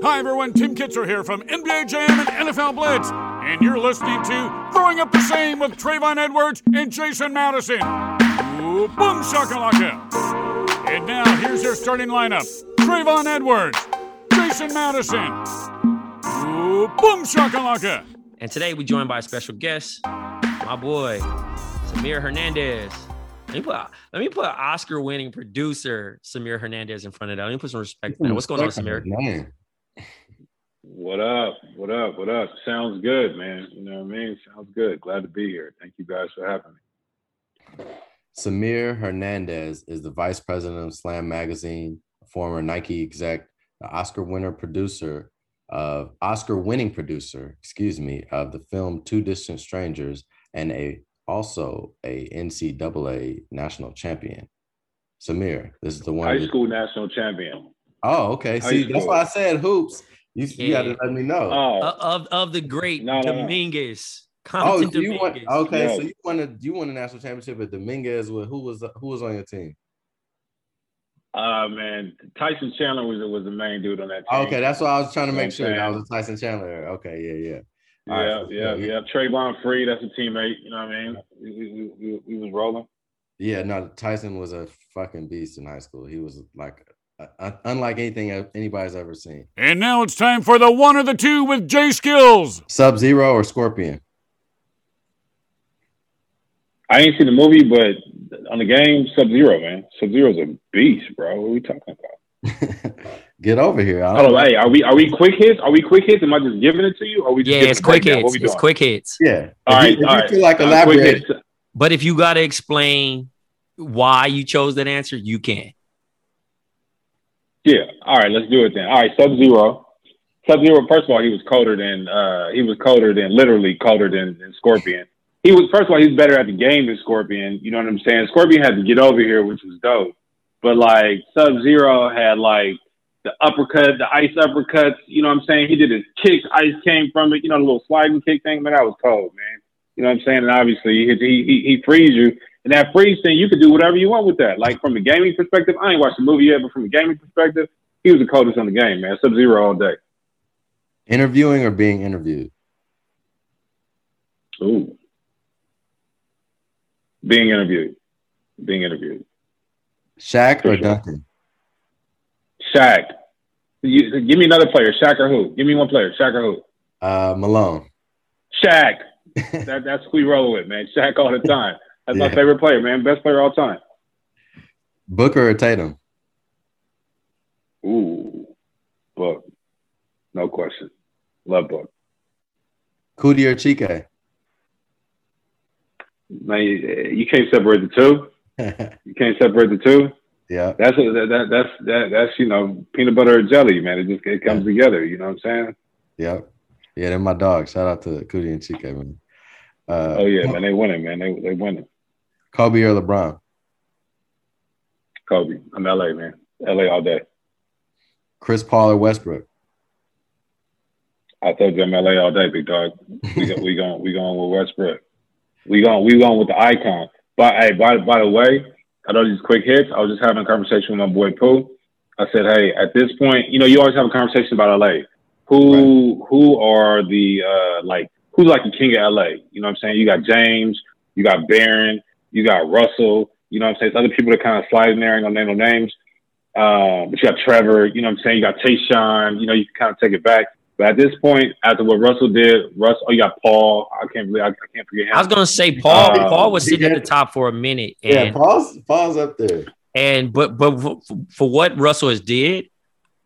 Hi, everyone. Tim Kitzrow here from NBA Jam and NFL Blitz. And you're listening to Throwing Up the Same with Trayvon Edwards and Jason Madison. Ooh, boom shakalaka. And now, here's your starting lineup Trayvon Edwards, Jason Madison. Ooh, boom shakalaka. And today we're joined by a special guest, my boy, Samir Hernandez. Let me put let me put Oscar-winning producer Samir Hernandez in front of that. Let me put some respect. Man. What's going on, Samir? Man. What up? What up? What up? Sounds good, man. You know what I mean? Sounds good. Glad to be here. Thank you guys for having me. Samir Hernandez is the vice president of Slam Magazine, former Nike exec, the Oscar winner producer of Oscar winning producer, excuse me, of the film Two Distant Strangers, and a also a NCAA national champion. Samir, this is the one. High school national champion. Oh, okay. High See, school. that's why I said hoops. You, you got to let me know. Oh, Uh, of of the great No, no, no. Dominguez. Oh, Compton so you won, Dominguez. okay. Yeah. So you won a you won a national championship at Dominguez. With who was who was on your team? uh, man, Tyson Chandler was was the main dude on that team. Okay, that's what I was trying to make sure I'm that was a Tyson Chandler. Okay, yeah, yeah. Yeah, All right, yeah, yeah. yeah. Travon Free, that's a teammate. You know what I mean? We, we, we, we was rolling. Yeah, no, Tyson was a fucking beast in high school. He was like uh, uh, unlike anything anybody's ever seen. And now it's time for the one or the two with J Skills. Sub Zero or Scorpion? I ain't seen the movie, but on the game, Sub Zero, man. Sub Zero's a beast, bro. What are we talking about? Get over here. I Oh, don't know. hey, are we are we quick hits? Are we quick hits? Am I just giving it to you? Or are we just Yeah, it's quick breakdown? What hits. we It's doing? quick hits. Yeah. All If right, you, if all you right. feel like elaborate. But if you gotta explain why you chose that answer, you can. Yeah. All right, let's do it then. All right, Sub Zero. Sub Zero. First of all, he was colder than uh, he was colder than literally colder than, than Scorpion. He was first of all, he's better at the game than Scorpion. You know what I'm saying? Scorpion had to get over here, which was dope. But like Sub Zero had like the uppercut, the ice uppercuts. You know what I'm saying? He did his kicks. Ice came from it. You know the little sliding kick thing. Man, that was cold, man. You know what I'm saying? And obviously, he he he, he frees you. And that freeze thing, you could do whatever you want with that. Like from a gaming perspective, I ain't watched the movie yet, but from a gaming perspective, he was the coldest on the game, man. Sub Zero all day. interviewing or being interviewed? Ooh. Being interviewed. Being interviewed. Shaq For or sure. Duncan? Shaq. You, give me another player. Shaq or who? Give me one player. Shaq or who? Uh, Malone. Shaq. That, that's who we roll with, man. Shaq all the time. That's my favorite player, man. Best player all time. Booker or Tatum? Ooh. Book. No question. Love book. Cootie or Chike? Man, you, you can't separate the two. You can't separate the two. yeah. That's a, that, that that's that that's you know peanut butter or jelly, man. It just it comes together. You know what I'm saying? Yep. Yeah, they're my dogs. Shout out to Cootie and Chike, man. Uh, Oh yeah, man. They winning, man. They they winning. Kobe or LeBron? Kobe. I'm LA, man. LA all day. Chris Paul or Westbrook? I told you I'm LA all day, big dog. we go, we going we going with Westbrook. We going we going with the icon. But hey, by by the way, I know these quick hits. I was just having a conversation with my boy Pooh. I said, hey, at this point, you know, you always have a conversation about LA. Who right. who are the uh like who's like the king of LA? You know what I'm saying? You got James, you got Baron, you got Russell. You know what I'm saying? It's other people that kind of slide in there. I ain't gonna name no names. Uh, but you got Trevor. You know what I'm saying? You got Tayshaun. You know, you can kind of take it back. But at this point, after what Russell did, Russ, oh, you got Paul. I can't believe I, I can't forget him. I was gonna say Paul. Um, Paul was sitting at the top for a minute. And, yeah, Paul's Paul's up there. And but but for, for what Russell has did,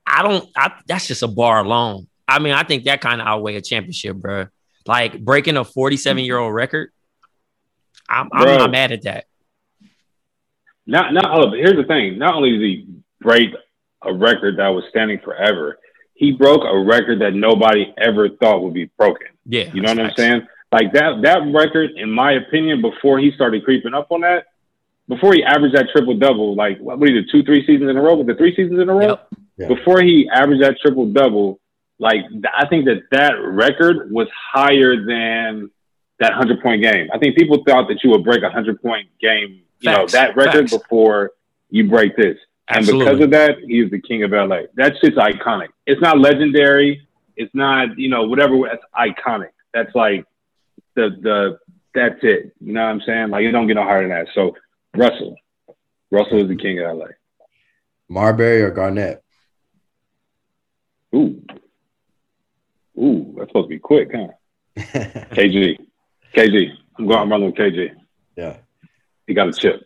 I don't. I, that's just a bar alone. I mean, I think that kind of outweigh a championship, bro. Like breaking a 47 year old record. I'm, I'm not mad at that. Not not all of it. Here's the thing. Not only did he break a record that was standing forever, he broke a record that nobody ever thought would be broken. Yeah. You know what I'm saying? Like that that record, in my opinion, before he started creeping up on that, before he averaged that triple double, like what did he do, two, three seasons in a row? with the three seasons in a row? Yep. Yeah. Before he averaged that triple double, like I think that that record was higher than that hundred point game. I think people thought that you would break a hundred point game, you Facts. know, that record Facts. before you break this. Absolutely. And because of that, he's the king of LA. That shit's iconic. It's not legendary. It's not, you know, whatever. That's iconic. That's like the the that's it. You know what I'm saying? Like you don't get no higher than that. So Russell, Russell is the king of LA. Marbury or Garnett? Ooh, ooh, that's supposed to be quick, huh? KG, KG. I'm going. I'm running with KG. Yeah, he got a chip.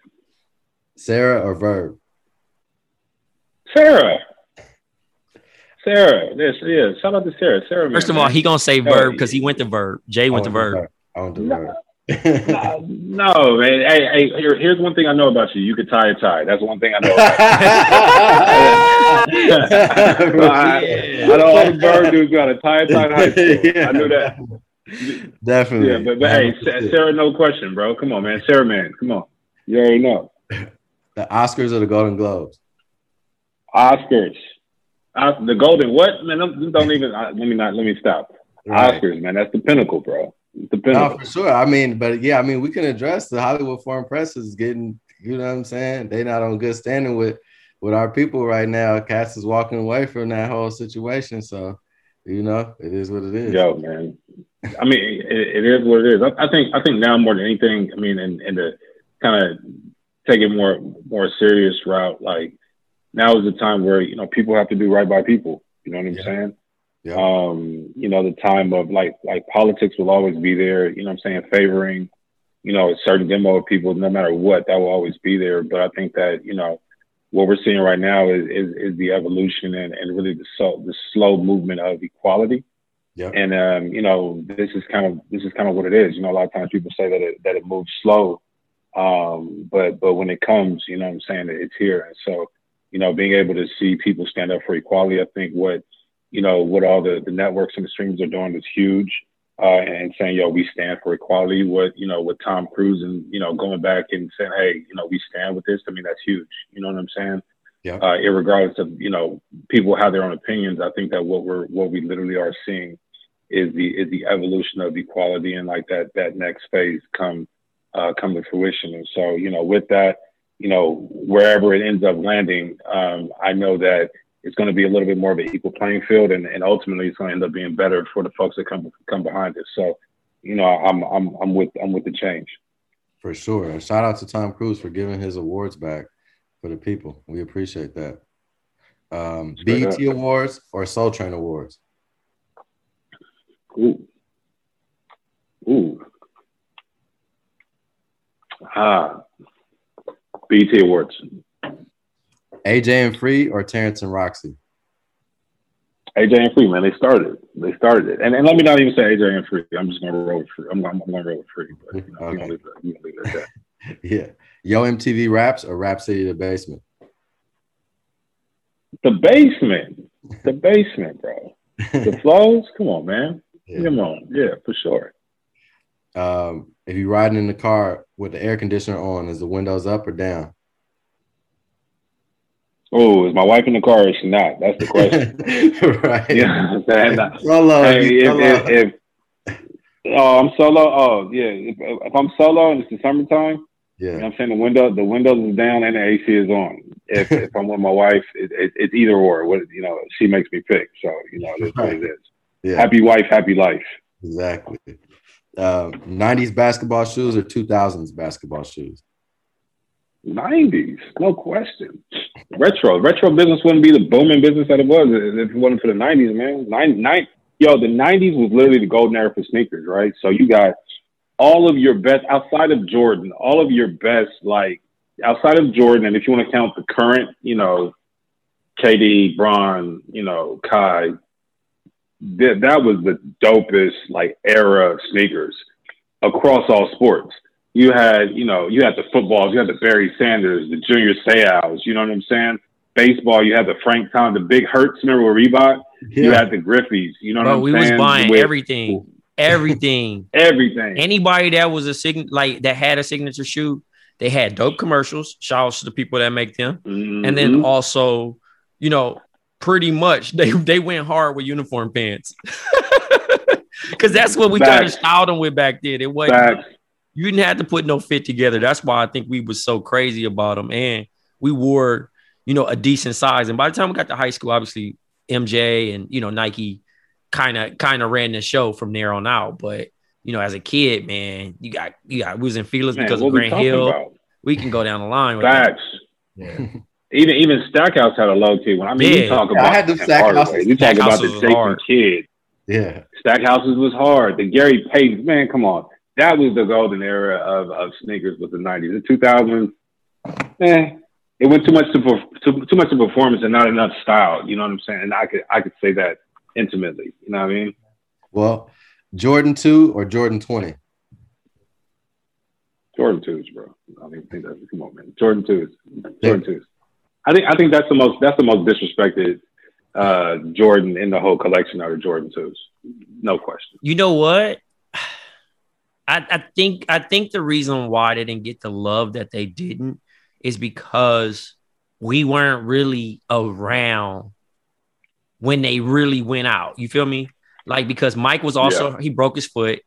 Serra or Verb? Serra. Serra. Yes, yeah. Shout out to Serra. Serra. First of all, he gonna say verb because he went to verb. Jay went to oh, verb. I went to verb. no, no, man. Hey, hey, here, here's one thing I know about you. You could tie a tie. That's one thing I know. I, yeah. I know all the bird dudes got a tie a tie in high school. I knew that. Definitely. Yeah, but, but hey, Serra, no question, bro. Come on, man. Serra, man, come on. You already know. The Oscars or the Golden Globes? Oscars. The Golden what? Man, don't, don't even. Uh, let me not. Let me stop. Right. Oscars, man. That's the pinnacle, bro. The pinnacle. No, for sure. I mean, but yeah, I mean, we can address the Hollywood Foreign Press is getting. You know what I'm saying? They not on good standing with with our people right now. Cass is walking away from that whole situation. So, you know, it is what it is. Yo, man. I mean, it, it is what it is. I, I, think. I think now more than anything. I mean, and and to kind of take it more more serious route, like now is the time where you know people have to do right by people. You know what I'm yeah. saying? Yeah. Um, you know, the time of like like politics will always be there. You know what I'm saying? Favoring, you know, a certain demo of people, no matter what, that will always be there. But I think that you know what we're seeing right now is is, is the evolution and, and really the so, the slow movement of equality. Yeah. And um, you know, this is kind of this is kind of what it is. You know, a lot of times people say that it that it moves slow, um, but but when it comes, you know, what I'm saying it's here. And so you know, being able to see people stand up for equality. I think what, you know, what all the, the networks and the streams are doing is huge. Uh, and saying, yo, we stand for equality. What, you know, with Tom Cruise and, you know, going back and saying, hey, you know, we stand with this. I mean, that's huge. You know what I'm saying? Yeah. Uh, regardless of, you know, people have their own opinions. I think that what we're, what we literally are seeing is the, is the evolution of equality and like that, that next phase come, uh, come to fruition. And so, you know, with that, you know, wherever it ends up landing, um, I know that it's going to be a little bit more of an equal playing field, and, and ultimately it's going to end up being better for the folks that come come behind us. So, you know, I'm I'm I'm with I'm with the change. For sure. And shout out to Tom Cruise for giving his awards back for the people. We appreciate that. Um, BET Awards or Soul Train Awards? Ooh. Ooh. Ah, BT Awards. AJ and Free or Terrence and Rocsi? AJ and Free, man, they started. They started it, and, and let me not even say AJ and Free. I'm just gonna roll with Free. I'm, I'm, gonna roll with Free, but you know, okay. leave that. yeah, Yo MTV Raps or Rap City the Basement? The basement, the basement, bro. The flows, come on, man. Yeah. Come on, yeah, for sure. Um, if you're riding in the car with the air conditioner on, is the windows up or down? Oh, is my wife in the car or is she not? That's the question. right. Yeah. Solo, hey, if, if, if, Oh, I'm solo. Oh, yeah. If, if I'm solo and it's the summertime, Yeah. you know what I'm saying the window, the windows is down and the AC is on. If, if I'm with my wife, it, it, it's either or. What you know, she makes me pick. So you know, that's what it is. Yeah. Happy wife, happy life. Exactly. Um, 90s basketball shoes or 2000s basketball shoes? 90s, no question. Retro, retro business wouldn't be the booming business that it was if it wasn't for the 90s, man. Nine, nine, yo, the 90s was literally the golden era for sneakers, right? So you got all of your best outside of Jordan, all of your best, like outside of Jordan, and if you want to count the current, you know, KD, Bron, you know, Kai, that, that was the dopest like era of sneakers across all sports. You had, you know, you had the footballs, you had the Barry Sanders, the Junior Seau's, you know what I'm saying? Baseball, you had the Frank Tom, the Big Hurts, remember Reebok? You had the Griffeys, you know what I'm we saying? was buying With everything, everything. everything. Anybody that was a sign like that had a signature shoe, they had dope commercials. Shout out to the people that make them, and then Mhm. also, you know, pretty much they they went hard with uniform pants. Because that's what we kind of styled them with back then. It wasn't Facts. you didn't have to put no fit together. That's why I think we was so crazy about them. And we wore, you know, a decent size. And by the time we got to high school, obviously MJ and you know Nike kind of kind of ran the show from there on out. But you know, as a kid, man, you got you got we was in Filas Man, because of we Grant Hill. about? We can go down the line with that. Facts. Even even Stackhouse had a low key one. I mean, Yeah. you talk Yeah, I about had the hard Stackhouses. way. You talk about the was Jason hard. Kidd. Yeah. Stackhouses was hard. The Gary Payton, man, come on. That was the golden era of, of sneakers with the nineties. The two thousands, man, it went too much to, too, too much to performance and not enough style. You know what I'm saying? And I could I could say that intimately. You know what I mean? Well, Jordan 2 or Jordan 20? Jordan twos, bro. I don't even think that's come on, man. Jordan twos. Jordan twos. I think I think that's the most that's the most disrespected uh, Jordan in the whole collection out of Jordan twos. No question. You know what? I, I think I think the reason why they didn't get the love that they didn't is because we weren't really around when they really went out. You feel me? Like because Mike was also he broke his foot,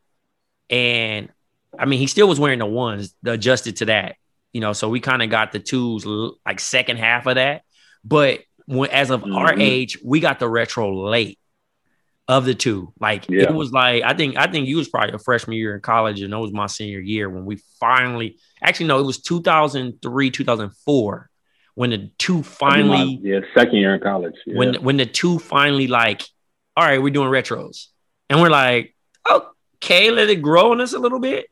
and I mean he still was wearing the ones adjusted to that. You know, so we kind of got the twos like second half of that. But when as of our Mhm. age, we got the retro late of the two. Like Yeah. it was like I think I think you was probably a freshman year in college, and it was my senior year when we finally actually no, it was 2003, 2004 when the two finally yeah, second year in college. Yeah. when when the two finally like, all right, we're doing retros, and we're like, okay, let it grow on us a little bit.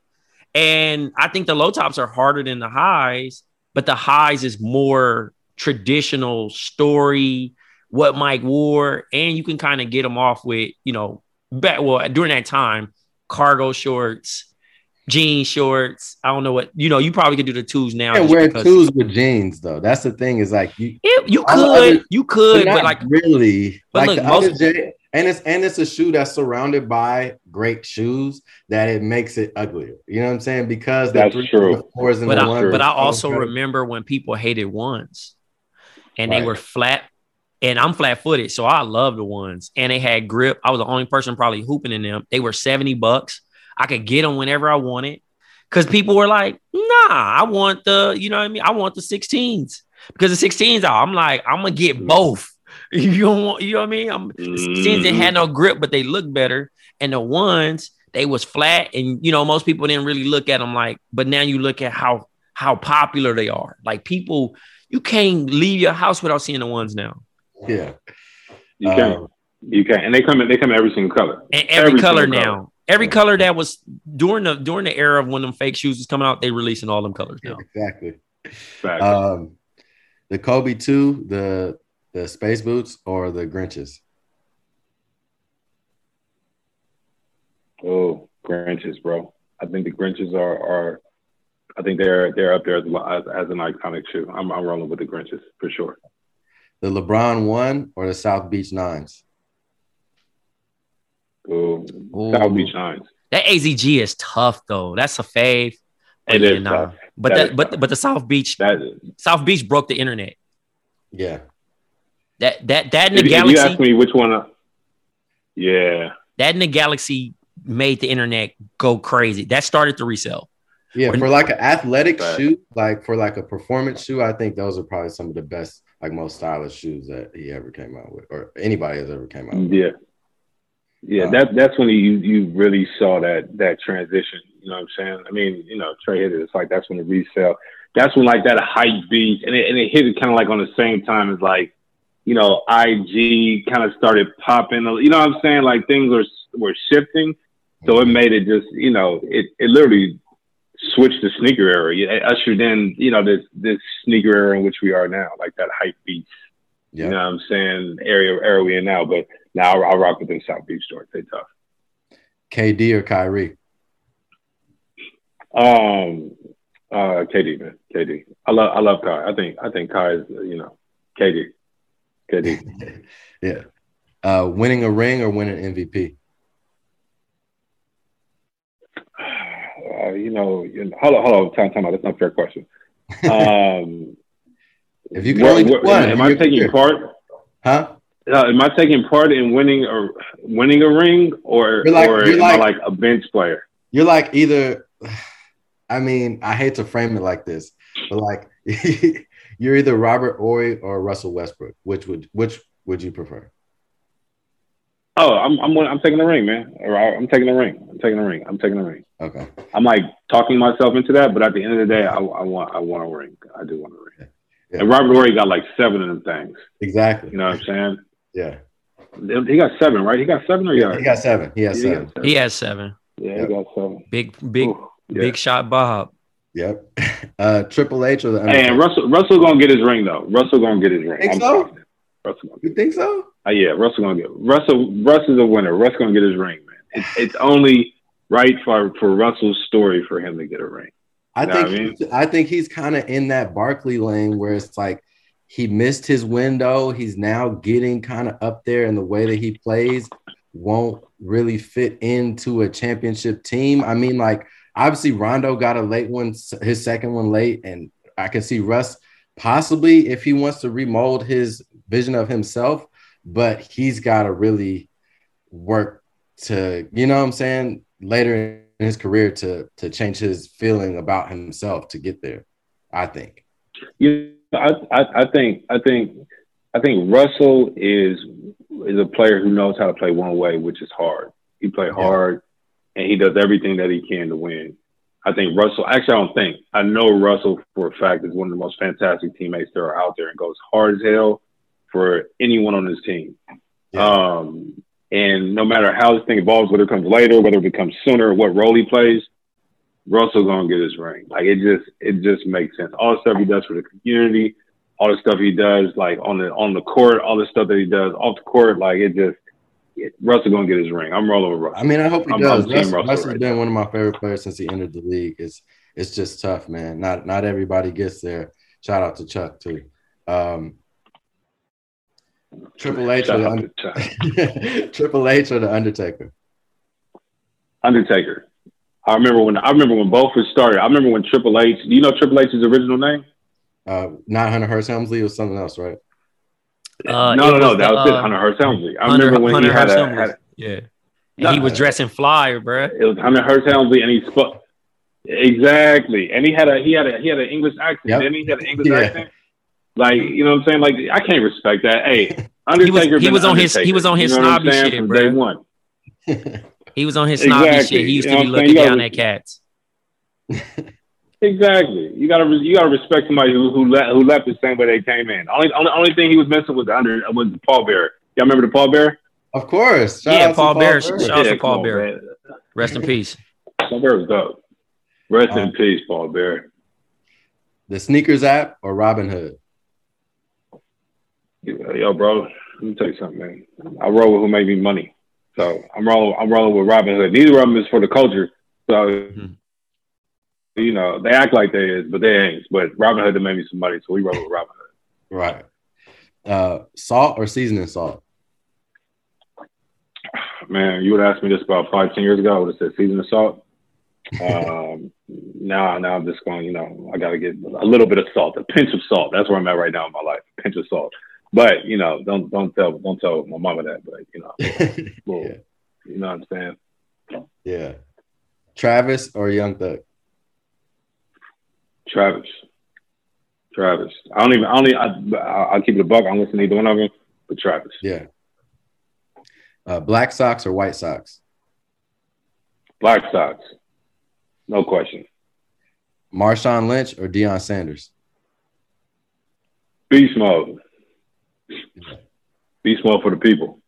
And I think the low tops are harder than the highs, but the highs is more traditional story, what Mike wore, and you can kind of get them off with, you know, back well during that time, cargo shorts, jean shorts. I don't know what you know. You probably could do the twos now. Yeah, wear twos with jeans though. That's the thing. Is like you, Yeah, you could, other- you could, but but like really. but like look, most- J, and it's and it's a shoe that's surrounded by great shoes that it makes it uglier. You know what I'm saying? Because the That's threes true. and the fours and but the I, ones. but I also better. remember when people hated ones and they were flat and I'm flat footed. So I love the ones and they had grip. I was the only person probably hooping in them. They were 70 bucks. I could get them whenever I wanted because people were like, nah, I want the, you know what I mean? I want the 16s because the 16s are, I'm like, I'm going to get both. You don't want, you know what I mean? I'm, the 16s didn't Mhm. have no grip, but they look better. And the ones, they was flat and you know most people didn't really look at them like but now you look at how how popular they are like people you can't leave your house without seeing the ones now yeah. you can Um, you can't. and they come in they come in every single color. and every, Every color now color. every color that was during the during the era of when them fake shoes was coming out they releasing all them colors now exactly. Facts. Um, the Kobe two, the the space boots, or the Grinches. oh, Grinches, bro. I think the Grinches are are I think they're they're up there as, as, as an iconic shoe. I'm I'm rolling with the Grinches for sure. The LeBron one or the South Beach nines. Ooh, Ooh. South Beach Nines. that azg is tough though that's a fave It Yeah, is nah. tough. but That that, is but tough. but the south beach That south beach broke the internet Yeah. That that that in if, the if you ask me which one, uh, yeah, that in the galaxy made the internet go crazy. That started the resale. Yeah, When- for like an athletic Right. shoe, like for like a performance shoe, I think those are probably some of the best, like most stylish shoes that he ever came out with, or anybody has ever came out with. Yeah. Yeah, Uh, that that's when you you really saw that that transition. You know what I'm saying? I mean, you know, Trey hit it. It's like that's when the resale. That's when like that hype beat, and it, and it hit it kind of like on the same time as like, you know, IG kind of started popping. You know what I'm saying? Like things were were shifting, so it made it just you know it it literally switched the sneaker era. It ushered in you know this this sneaker era in which we are now, like that hype. Yeah. You know what I'm saying? Area area we in now, but now I, I rock with them South Beach stores. They tough. KD or Kyrie? Um, uh, KD man, KD. I love I love Kai. I think I think Kai is you know KD, KD. yeah. Uh, winning a ring or winning MVP? Uh, you know, you know, hold on, hold on, time, time out. That's not a fair question. Um, If you can where- only one, am I taking part? Huh? Uh, am I taking part in winning or winning a ring, or You're like- or you're am like- I like a bench player? You're like either. I mean, I hate to frame it like this, but like you're either Robert Horry or Russell Westbrook. Which would which would you prefer? Oh, I'm I'm I'm taking the ring, man. I'm taking the ring. I'm taking the ring. I'm taking the ring. Okay. I'm like talking myself into that, but at the end of the day, I, I want I want a ring. I do want a ring. Yeah. And Robert Horry got like seven of them things. Exactly. You know what I'm saying? Yeah. He got seven, right? He got seven or he got, He got seven. He has Yeah, seven. He has seven. Yeah, he got seven. Big, big, Ooh, yeah. big shot Bob. Yep. Uh, Triple H or the Hey, and Russell Russell gonna get his ring though. Russell gonna get his ring. Think I'm so? confident. Russell gonna You think so? Uh, yeah, Russell gonna get. Russell Russ is a winner. Russ gonna get his ring, man. It's it's only right for for Russell's story for him to get a ring. I think I mean? I think he's kind of in that Barkley lane where it's like he missed his window. He's now getting kind of up there, and the way that he plays won't really fit into a championship team. I mean, like obviously Rondo got a late one, his second one late, and I can see Russ possibly if he wants to remold his vision of himself, but he's got to really work to, you know what I'm saying, later in his career to to change his feeling about himself to get there. I think. Know, I, I I think I think I think Russell is is a player who knows how to play one way, which is hard. He play hard, and he does everything that he can to win. I think Russell. Actually, I don't think. I know Russell for a fact is one of the most fantastic teammates that are out there, and goes hard as hell for anyone on his team. Um, and no matter how this thing evolves, whether it comes later, whether it becomes sooner, what role he plays, Russell gonna get his ring. Like it just it just makes sense. All the stuff he does for the community, all the stuff he does like on the on the court, all the stuff that he does off the court, like it just Russell gonna get his ring. I'm rolling with Russell. I mean, I hope he I'm- does. I'm Russell Russ has right been now. one of my favorite players since he entered the league. It's it's just tough, man. Not not everybody gets there. Shout out to Chuck too. Um, Triple H or the to Triple H or the Undertaker. Undertaker. I remember when I remember when both was started. I remember when Triple H. Do you know Triple H's original name? Uh, not Hunter Hearst Helmsley or something else, right? Uh, no, no, no. That the, was it. uh, Hunter Hearst Helmsley. I Hunter- remember when Hunter he had, a, Helmsley. had Yeah. And he was dressing fly, bruh. it was Hunter Hearst Helmsley, and he spoke exactly. And he had a he had a he had an English accent. Yep. Didn't he? He had an English Yeah. accent. Like you know what I'm saying? Like I can't respect that. Hey, He was- he was on his- he was on his You know snobby shit, From bro. day one. He was on his snobby Exactly. shit. He used You to be looking down at cats. Exactly. You gotta you gotta respect somebody who who, le- who left the same way they came in. Only only, only thing he was missing was the under was the Paul Bear. Y'all remember the Paul Bear? Of course. Shout Yeah, out Paul Bear. Bear. Shout out to Paul Bear. man. Rest in peace. Paul Bear was dope. Rest Um, in peace, Paul Bear. The sneakers app or Robin Hood? Yo, bro, let me tell you something, man. I roll with who made me money. So I'm rolling I'm rolling with Robin Hood. Neither of them is for the culture. So Mhm. You know, they act like they is, but they ain't. But Robin Hood made me some money, so we roll with Robin Hood. Right. Uh, salt or seasoning salt? Man, you would ask me this about five, ten years ago, I would have said seasoning salt. um, now, now I'm just going. You know, I got to get a little bit of salt, a pinch of salt. That's where I'm at right now in my life, a pinch of salt. But you know, don't don't tell don't tell my mama that. But you know, well, Yeah. you know what I'm saying. Yeah. Travis or Young Thug? Travis. Travis. I don't even. I only. I, I'll keep it a buck. I don't listen to either one of them, but Travis. Yeah. Uh, black socks or white socks? Black socks. No question. Marshawn Lynch or Deion Sanders? Beast mode. Beast mode for the people.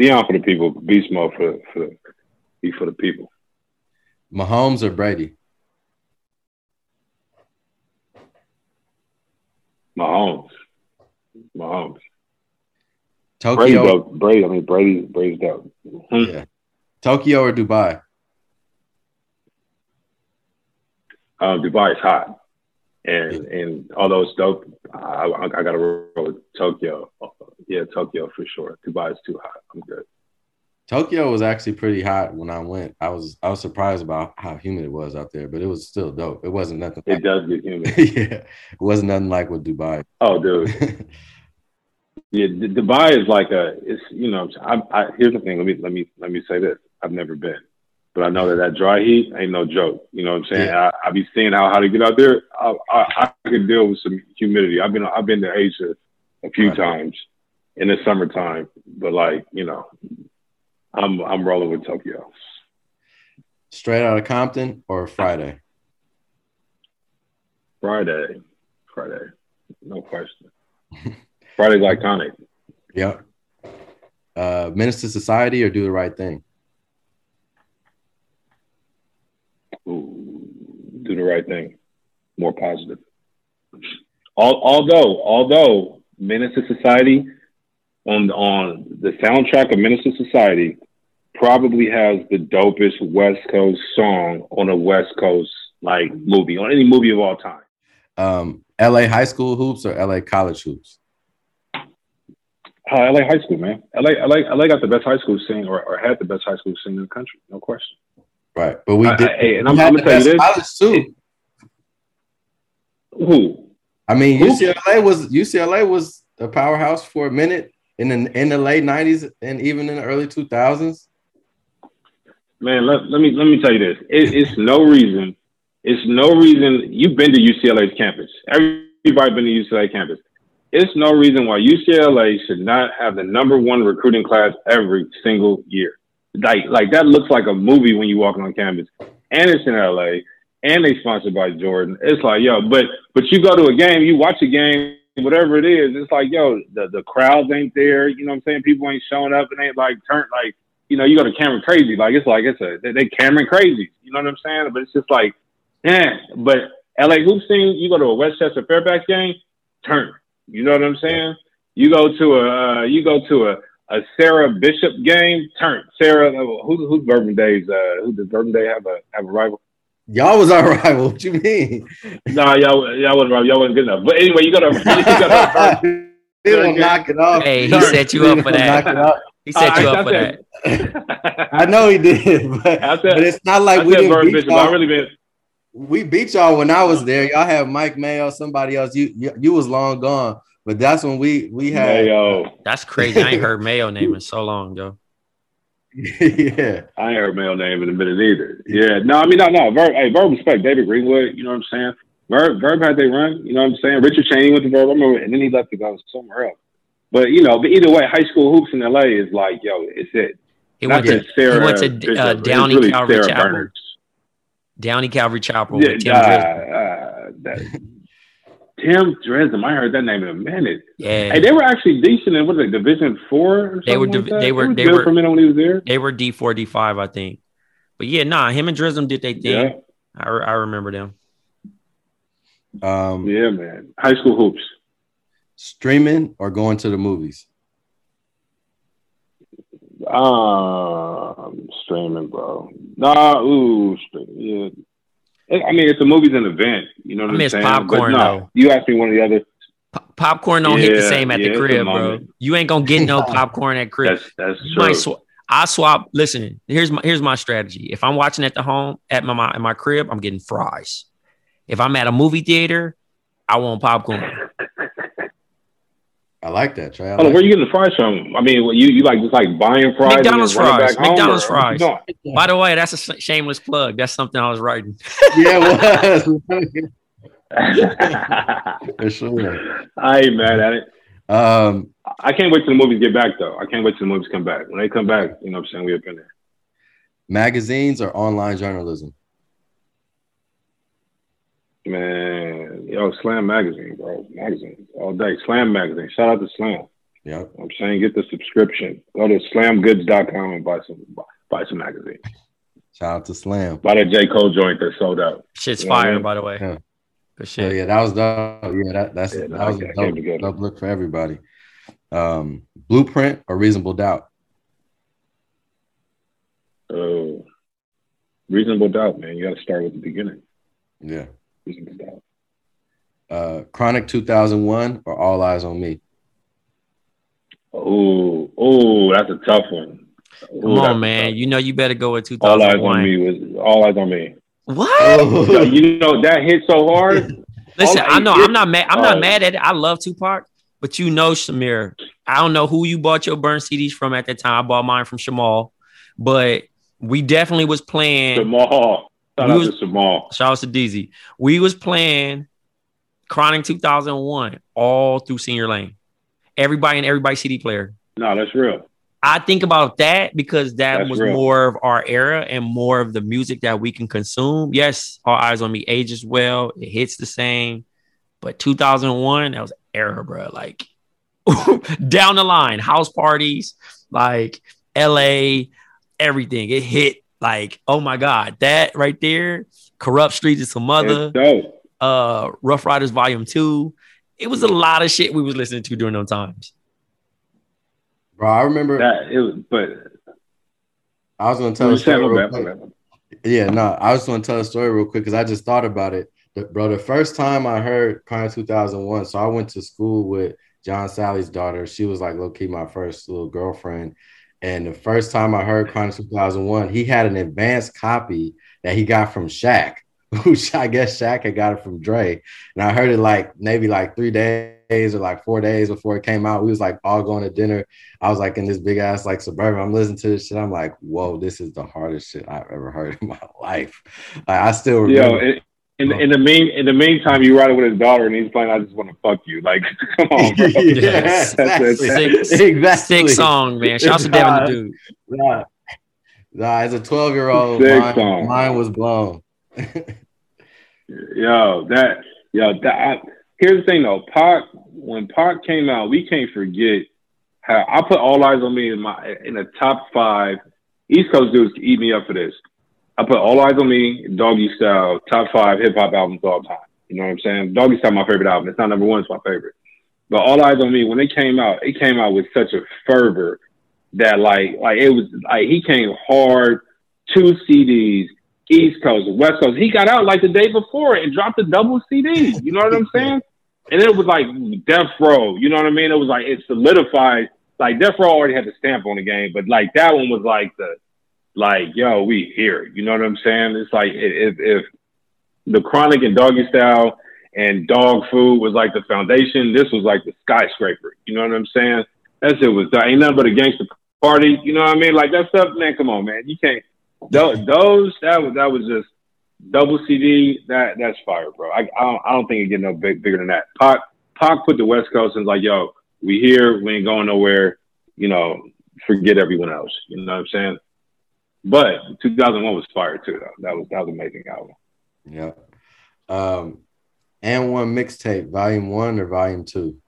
Deion for the people. Beast mode for for be for the people. Mahomes or Brady? Mahomes. Mahomes. Brady Tokyo. dope. Brady. I mean Brady. Brady's dope. Hmm. Yeah. Tokyo or Dubai? Um, Dubai is hot, and and although it's dope, I, I, I got to roll with Tokyo. Yeah, Tokyo for sure. Dubai is too hot. I'm good. Tokyo was actually pretty hot when I went. I was I was surprised about how humid it was out there, but it was still dope. It wasn't nothing. It does get humid. yeah, it wasn't nothing like with Dubai. Oh, dude. Yeah, D- Dubai is like a. It's you know. I, I here's the thing. Let me let me let me say this. I've never been, but I know that that dry heat ain't no joke. You know what I'm saying? Yeah. I, I be seeing how how to get out there. I, I I can deal with some humidity. I've been I've been to Asia a few Right. times in the summertime, but like you know, I'm I'm rolling with Tokyo. Straight out of Compton or Friday? Friday, Friday, no question. Friday's iconic. Yep. Uh, Menace to Society or Do the Right Thing? Ooh, do the right thing. More positive. Al- although, although Menace to Society on on the soundtrack of Menace to Society probably has the dopest West Coast song on a West Coast like movie on any movie of all time. Um, LA high school hoops or LA college hoops? Uh, LA high school, man. LA, LA, LA got the best high school scene, or, or had the best high school scene in the country, no question. Right. But we did. I- hey, and I'm- I'm gonna tell you this. college too. Who? I mean, Hoops? UCLA was UCLA was a powerhouse for a minute in the in the late '90s and even in the early 2000s. Man, let, let me let me tell you this. It, it's no reason. It's no reason. You've been to UCLA's campus. Everybody been to UCLA campus. It's no reason why UCLA should not have the number one recruiting class every single year. Like like that looks like a movie when you walk on campus. And it's in LA. And they sponsored by Jordan. It's like yo, but but you go to a game, you watch a game, whatever it is. It's like yo, the the crowds ain't there. You know what I'm saying? People ain't showing up and ain't like turn like you know, you go to Cameron crazy. Like it's like it's a they, they Cameron crazy. You know what I'm saying? But it's just like, yeah. But LA hoops team, you go to a Westchester Fairfax game, turn. You know what I'm saying? You go to a uh, you go to a, a Serra Bishop game, turn. Serra, uh, who who's Bourbon Days? Uh, who does Verbum Dei have a have a rival? Y'all was our rival. What you mean? nah, y'all y'all wasn't y'all wasn't good enough. But anyway, you go to you go to They will knock it off. Hey, he Sorry. set you up for They will knock it that. Off. He set uh, you I- up for I that. said- I know he did, but, said- but it's not I like we didn't beat Bishop. Y'all. really been we beat y'all when I was there. Y'all have Mike Mayo, somebody else. You you, you was long gone, but that's when we we had. Mayo. That's crazy. I ain't heard Mayo name in so long, though. yeah, I ain't heard male name in a minute either. Yeah, no, I mean, no, no. Verb, hey, Verb respect David Greenwood. You know what I'm saying? Verb, Verb had they run. You know what I'm saying? Richard Cheney went to Verb. I remember, and then he left to go somewhere else. But you know, but either way, high school hoops in LA is like, yo, it's it. He Not went to that Serra he went to Bishop, uh, Downey really Calvary Serra Chapel. Bernards. Downey Calvary Chapel Yeah, with Tim uh, Driscoll. uh, that, Tim Dresden. I heard that name in a minute. Yeah, Hey, they were actually decent in what was it, Division Four? They were something div- like they were- they good were- for a minute when he was there. they were D four D five, I think. But yeah, nah, him and Drism did their thing. Yeah, I, re- I remember them. um, yeah, man. High school hoops. Streaming or going to the movies. Um, streaming, bro. Nah, ooh, stream, yeah. I mean, it's a movie's an event. You know what I I'm miss saying? popcorn, but though. no, you asked me one of the other. P- popcorn don't hit the same at yeah, the crib, bro. You ain't gonna get no popcorn at crib. That's that's true. might sw- I swap. Listen, here's my here's my strategy. If I'm watching at the home at my, my at my crib, I'm getting fries. If I'm at a movie theater, I want popcorn. I like that, Trey. I Hold on, like where you getting the fries from? I mean, what, you you like just like buying fries? McDonald's fries. back McDonald's or fries. doing? By the way, that's a shameless plug. That's something I was writing. yeah, it was. For sure. I ain't mad at it. Um, I can't wait till the movies get back though. I can't wait till the movies come back. When they come back, you know what I'm saying? We up in there. magazines or online journalism? Man, yo, Slam Magazine, bro. Magazines all day. Slam Magazine. Shout out to Slam. Yeah. I'm saying get the subscription. Go to slamgoods.com and buy some buy some magazines. Shout out to Slam. Buy that J. Cole joint that sold out. Shit's You know what I fire, mean? by the way. Yeah. Good Yeah, shit. yeah, that was dope. Yeah, that that's Yeah, that no, was I a can't dope, dope look for everybody. Um, blueprint or reasonable doubt? Oh, reasonable doubt, man. You got to start with the beginning. Yeah. Reasonable doubt. Uh, Chronic 2001 or All Eyes on Me? Oh, oh, that's a tough one. Ooh, Come on, man. tough You know you better go with one. All eyes on 2001. me was all eyes on me. What? Yo, you know that hit so hard. Listen, All I know I- I'm not mad. I'm not Oh. mad at it. I love Tupac, but you know Shamir. I don't know who you bought your burn CDs from at that time. I bought mine from Shamal, but we definitely was playing. Jamal. Shout We out was- to Jamal. Shout out to DZ. We was playing Chronic 2001 all through Senior Lane. Everybody and everybody CD player. No, that's real. I think about that because that That's was real. more of our era and more of the music that we can consume. Yes, All Eyes on Me ages well. It hits the same. But 2001, that was era, bro. Like down the line, house parties, like LA, everything. It hit like, oh my God, that right there. Corrupt Streets is some other It's dope. uh Ruff Ryders Volume 2. It was a lot of shit we was listening to during those times. Bro, I remember That it was, but I was gonna tell a story. real quick. bad. Yeah, no, I was gonna tell a story real quick because I just thought about it. The- Bro, the first time I heard Chronic 2001, so I went to school with John Salley's daughter. She was like low key my first little girlfriend. And the first time I heard Chronic 2001, he had an advanced copy that he got from Shaq, which I guess Shaq had got it from Dre. And I heard it like maybe like three days or like four days before it came out. We was like all going to dinner. I was like in this big ass like suburban. I'm listening to this shit. I'm like, whoa, this is the hardest shit I've ever heard in my life. Like, I still Yo, remember. In, in, in the mean in the meantime, you ride it with his daughter, and he's playing. I just want to fuck you. Like, come on, bro. yeah, That's exactly. Sick- exactly. Sick song, man. Shout out to Devin the Dude. Nah, nah, as a 12 year old, Sick mine, song. mine was blown. Yo, that yo that. I, here's the thing though, Pac. When Pac came out, we can't forget how I put All Eyes on Me in my in the top five. East Coast dudes can eat me up for this. I put All Eyes on Me, Doggy Style, top five hip hop albums all time. You know what I'm saying? Doggy Style, my favorite album. It's not number one, it's my favorite. But All Eyes on Me, when it came out, it came out with such a fervor that like like it was like he came hard, two CDs, East Coast, West Coast. He got out like the day before and dropped a double CD. You know what I'm saying? And it was like Death Row. You know what I mean? It was like it solidified. Like Death Row already had the stamp on the game, but like that one was like the like yo, we here. You know what I'm saying? It's like if if the Chronic and Doggy Style and Dogg Food was like the foundation, this was like the skyscraper. You know what I'm saying? That shit was ain't nothing but a gangster party. You know what I mean? Like that stuff, man. Come on, man. You can't. Those, that was that was just double CD. That that's fire, bro. I I don't, I don't think it get no big, bigger than that. Pac Pac put the West Coast and like, yo, we here. We ain't going nowhere. You know, forget everyone else. You know what I'm saying? But 2001 was fire too, though. That was that was an amazing album. Yeah. Um, and one mixtape, volume one or volume two?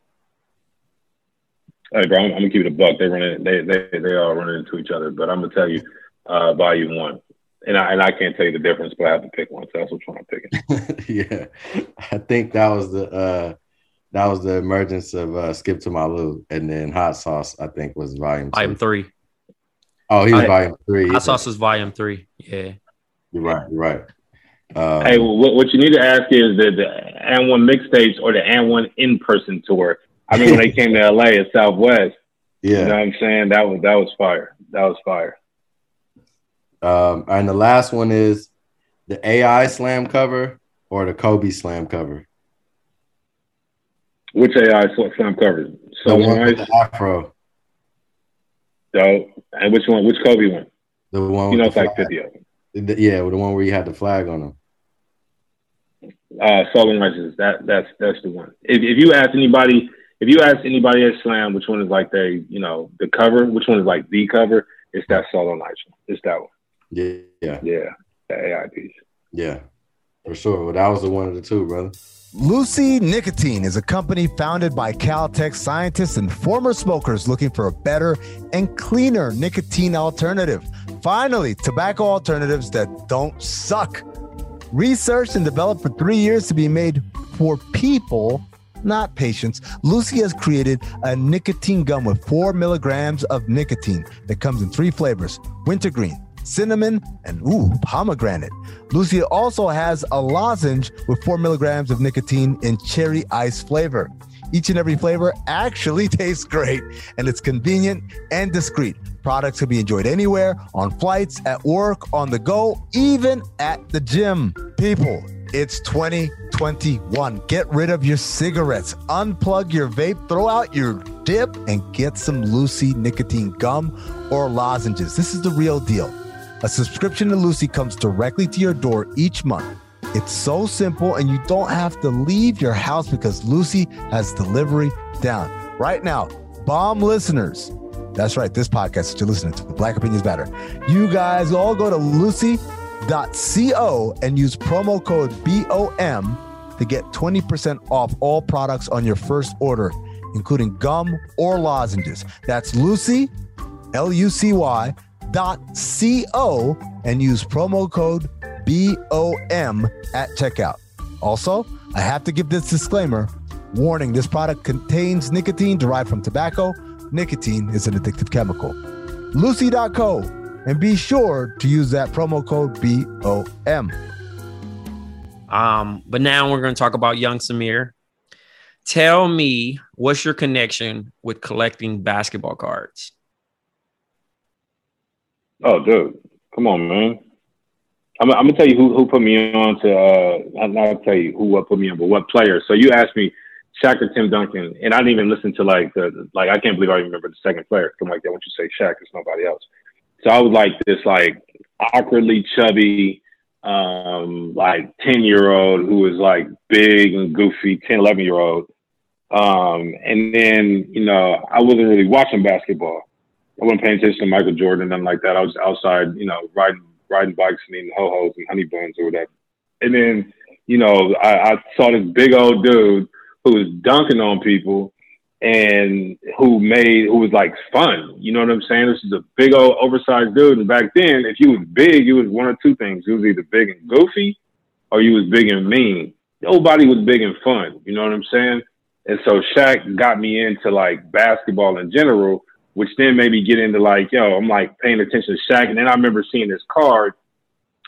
Hey, bro, I'm, I'm gonna keep it a buck. They run they they they all run into each other, but I'm gonna tell you, uh, volume one, and I and I can't tell you the difference, but I have to pick one. So that's which one I'm picking. yeah. I think that was the uh that was the emergence of uh Skip to My Lou. And then Hot Sauce, I think, was volume two. Volume three. Oh, he was I- volume three. Hot yeah. Sauce was volume three. Yeah. You're right, you're right. Um, hey, well, what what you need to ask is the the and one mixtapes or the and one in person tour. I mean, when they came to LA at Southwest, yeah. you know what I'm saying? That was that was fire. That was fire. Um, and the last one is the AI slam cover or the Kobe slam cover. Which AI slam cover? The Southern one with Ice. the afro. Dope. And which one? Which Kobe one? The one You know, it's like. 50 of them. The- Yeah, the one where you had the flag on them. Uh, Southern Righteous. That that's that's the one. If, if you ask anybody, if you ask anybody at Slam, which one is like they, you know, the cover, which one is like the cover, it's that Southern Nights one. It's that one. Yeah, yeah, Yeah, the AI piece. yeah, for sure. Well, that was the one of the two, brother. Lucy Nicotine is a company founded by Caltech scientists and former smokers looking for a better and cleaner nicotine alternative. Finally, tobacco alternatives that don't suck. Researched and developed for three years to be made for people, not patients, Lucy has created a nicotine gum with four milligrams of nicotine that comes in three flavors wintergreen, cinnamon, and ooh, pomegranate. Lucy also has a lozenge with four milligrams of nicotine in cherry ice flavor. Each and every flavor actually tastes great and it's convenient and discreet. Products can be enjoyed anywhere, on flights, at work, on the go, even at the gym. People, it's 2021. Get rid of your cigarettes, unplug your vape, throw out your dip, and get some Lucy nicotine gum or lozenges. This is the real deal. A subscription to Lucy comes directly to your door each month. It's so simple, and you don't have to leave your house because Lucy has delivery down. Right now, bomb listeners, that's right, this podcast that you're listening to, Black Opinions Matter. You guys all go to lucy.co and use promo code BOM to get 20% off all products on your first order, including gum or lozenges. That's Lucy, L U C Y co and use promo code BOM at checkout. Also, I have to give this disclaimer warning this product contains nicotine derived from tobacco. Nicotine is an addictive chemical. Lucy.co and be sure to use that promo code BOM. Um, but now we're going to talk about young Samir. Tell me, what's your connection with collecting basketball cards? Oh, dude, come on, man. I'm, I'm gonna tell you who, who put me on to. Uh, I'm not tell you who what put me on, but what player. So you asked me Shaq or Tim Duncan, and I didn't even listen to like the like. I can't believe I remember the second player. Come like that once you say Shaq, it's nobody else. So I was like this like awkwardly chubby, um, like ten year old who was like big and goofy, 10, 11 year old. Um, and then you know I wasn't really watching basketball. I wasn't paying attention to Michael Jordan, and nothing like that. I was outside, you know, riding riding bikes and eating ho hos and honey buns or whatever. And then, you know, I, I saw this big old dude who was dunking on people and who made who was like fun. You know what I'm saying? This is a big old oversized dude. And back then, if you was big, you was one of two things. You was either big and goofy or you was big and mean. Nobody was big and fun. You know what I'm saying? And so Shaq got me into like basketball in general which then made me get into like, yo, I'm like paying attention to Shaq. And then I remember seeing this card.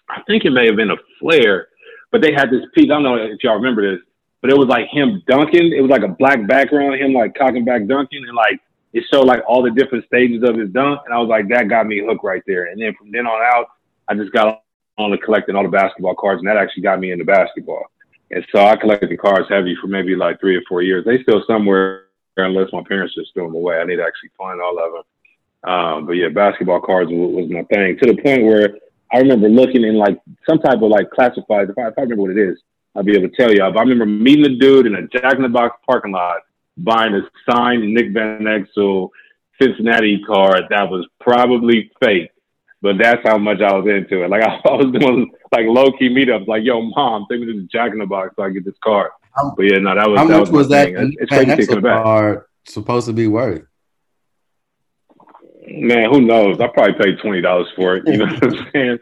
I think it may have been a flare, but they had this piece. I don't know if y'all remember this, but it was like him dunking. It was like a black background, him like cocking back dunking, and like it showed like all the different stages of his dunk. And I was like, that got me hooked right there. And then from then on out, I just got on to collecting all the basketball cards, and that actually got me into basketball. And so I collected cards heavy for maybe like three or four years. They still somewhere unless my parents just threw them away. I need to actually find all of them. Um, but yeah, basketball cards was, was, my thing to the point where I remember looking in like some type of like classified. If I, if I remember what it is, I'll be able to tell y'all. But I remember meeting a dude in a Jack in the Box parking lot buying a signed Nick Van Exel Cincinnati card that was probably fake. But that's how much I was into it. Like I, I was doing like low key meetups, like, "Yo, mom, take me to the Jack in the Box so I get this card." But yeah, no, that was How that much was, was my that thing. It's crazy Van thinking back. card supposed to be worth? Man, who knows? I probably paid twenty dollars for it. You know what I'm saying?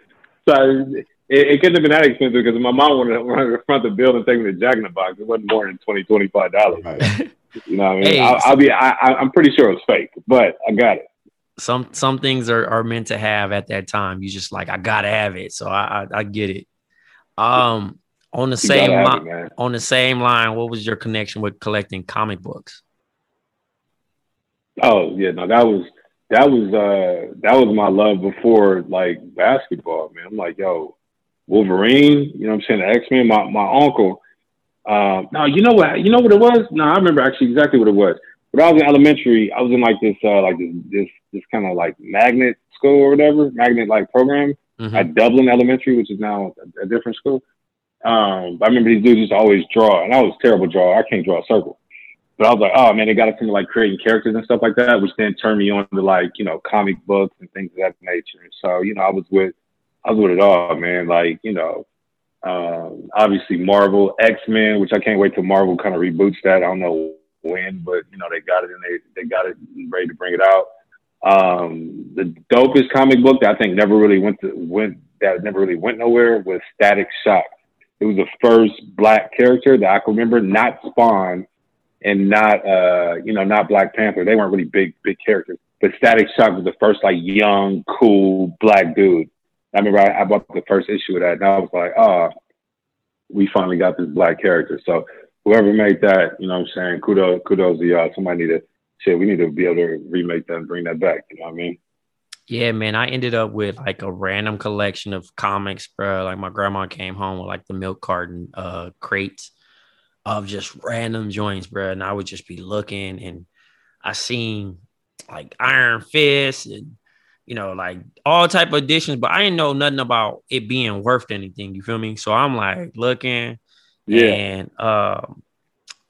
So it, it couldn't have been that expensive because my mom wanted to run to front the bill and take me to Jack in the Box. It wasn't more than twenty, twenty-five dollars. Right. You know what I mean? Hey, I'll, I'll be. I, I- I'm pretty sure it's fake, but I got it. Some some things are, are meant to have at that time. You just like I gotta have it, so I I, I get it. Um, on the You same line, it, on the same line, what was your connection with collecting comic books? Oh yeah, no, that was that was uh that was my love before like basketball, man. I'm like, yo, Wolverine, you know what I'm saying? X Men. My my uncle. Um, no, you know what? You know what it was? No, I remember actually exactly what it was. when I was in elementary, I was in like this, uh, like this, this, this kind of like magnet school or whatever, magnet like program Mhm. at Dublin Elementary, which is now a, a different school. Um, I remember these dudes to always draw, and I was terrible drawer. I can't draw a circle. But I was like, oh man, they got us into like creating characters and stuff like that, which then turned me on to like, you know, comic books and things of that nature. So, you know, I was with, I was with it all, man. Like, you know, um, obviously Marvel, X Men, which I can't wait till Marvel kind of reboots that. I don't know when, but you know, they got it and they they got it ready to bring it out. Um, the dopest comic book that I think never really went to went that never really went nowhere was Static Shock. It was the first black character that I can remember, not Spawn and not uh you know not Black Panther. They weren't really big big characters, but Static Shock was the first like young cool black dude. I remember I, I bought the first issue of that, and I was like, oh, we finally got this black character. So whoever made that, you know, what I'm saying kudos kudos to y'all. Somebody need to shit. We need to be able to remake that and bring that back. You know what I mean? Yeah, man. I ended up with like a random collection of comics, bro. Like my grandma came home with like the milk carton uh crates of just random joints, bro. And I would just be looking and I seen like Iron Fist and you know, like all type of editions, but I didn't know nothing about it being worth anything. You feel me? So I'm like looking, Yeah. and um,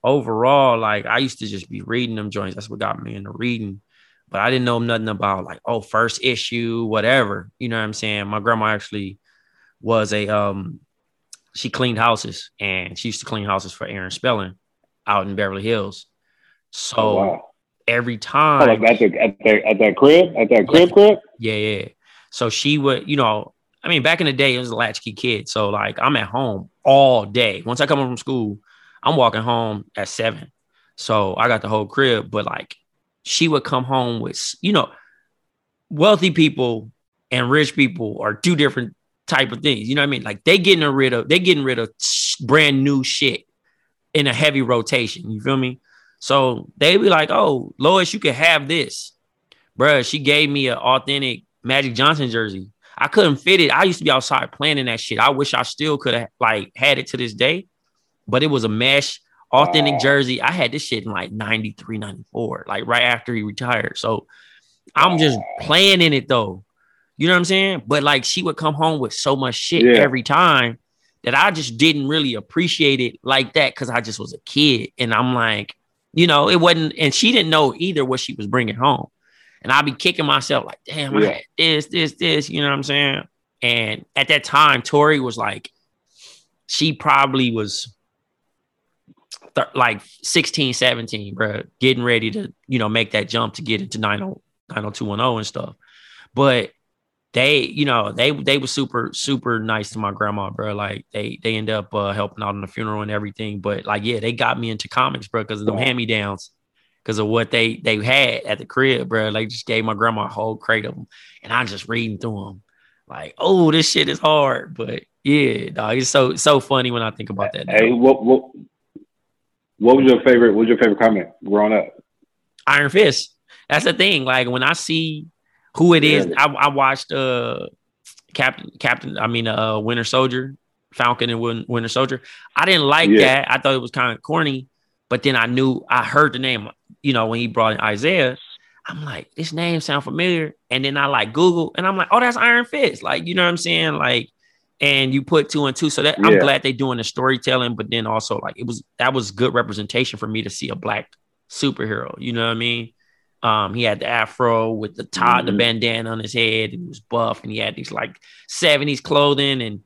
overall, like I used to just be reading them joints. That's what got me into reading. But I didn't know nothing about like, oh, first issue, whatever. You know what I'm saying? My grandma actually was a um she cleaned houses and she used to clean houses for Aaron Spelling out in Beverly Hills. So Oh, wow. every Oh, time like at the at the at that crib at that crib crib. yeah, yeah. So she would, you know, I mean, back in the day, it was a latchkey kid. So like I'm at home all day. Once I come home from school, I'm walking home at seven. So I got the whole crib, but like she would come home with, you know, wealthy people and rich people are two different type of things. You know what I mean? Like they getting rid of, they getting rid of brand new shit in a heavy rotation. You feel me? So they be like, oh, Lois, you can have this. Bruh, she gave me an authentic Magic Johnson jersey. I couldn't fit it. I used to be outside playing in that shit. I wish I still could have like had it to this day, but it was a mesh authentic Wow. jersey. I had this shit in like 93, 94, like right after he retired. So I'm just playing in it though. You know what I'm saying? But like she would come home with so much shit Yeah. every time that I just didn't really appreciate it like that because I just was a kid. And I'm like, you know, it wasn't, and she didn't know either what she was bringing home. And I'd be kicking myself like, damn, I had this, this, this, you know what I'm saying? And at that time, Tori was like, she probably was th- like 16, 17, bro, getting ready to, you know, make that jump to get into 90, 90210 and stuff. But they, you know, they they were super, super nice to my grandma, bro. Like they they end up uh, helping out in the funeral and everything. But like, yeah, they got me into comics, bro, because of them Wow. hand-me-downs, because of what they they had at the crib, bro. Like just gave my grandma a whole crate of them, and I'm just reading through them. Like, oh, this shit is hard. But yeah, dog, it's so so funny when I think about that. Hey, what what what was your favorite? What was your favorite comment growing up? Iron Fist. That's the thing. Like when I see who it is, Yeah. I, I watched uh Captain Captain. I mean, uh, Winter Soldier, Falcon and Win- Winter Soldier. I didn't like Yeah. that. I thought it was kind of corny. But then I knew I heard the name. You know, when he brought in Isaiah, I'm like, this name sound familiar. And then I like Google, and I'm like, oh, that's Iron Fist. Like, you know what I'm saying? Like, and you put two and two. So that I'm glad they're doing the storytelling, but then also like it was that was good representation for me to see a black superhero. You know what I mean? Um, he had the afro with the tie, the Mhm. bandana on his head, and he was buff, and he had these like 70s clothing, and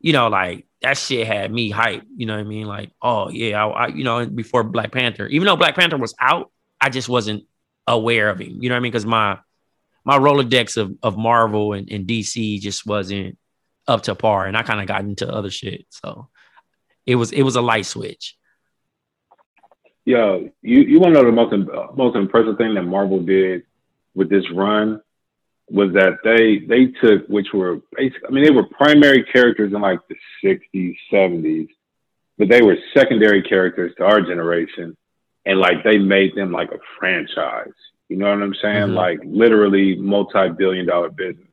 you know, like that shit had me hype. You know what I mean? Like, oh yeah, I, I you know, before Black Panther, even though Black Panther was out, I just wasn't aware of him. You know what I mean? Because my my Rolodex of, of Marvel and, and DC just wasn't up to par, and I kind of got into other shit. So it was it was a light switch. Yo, you you want to know the most uh, most impressive thing that Marvel did with this run was that they they took which were basic. I mean, they were primary characters in like the '60s, '70s, but they were secondary characters to our generation, and like they made them like a franchise. You know what I'm saying? Mhm. Like literally multi-billion dollar business.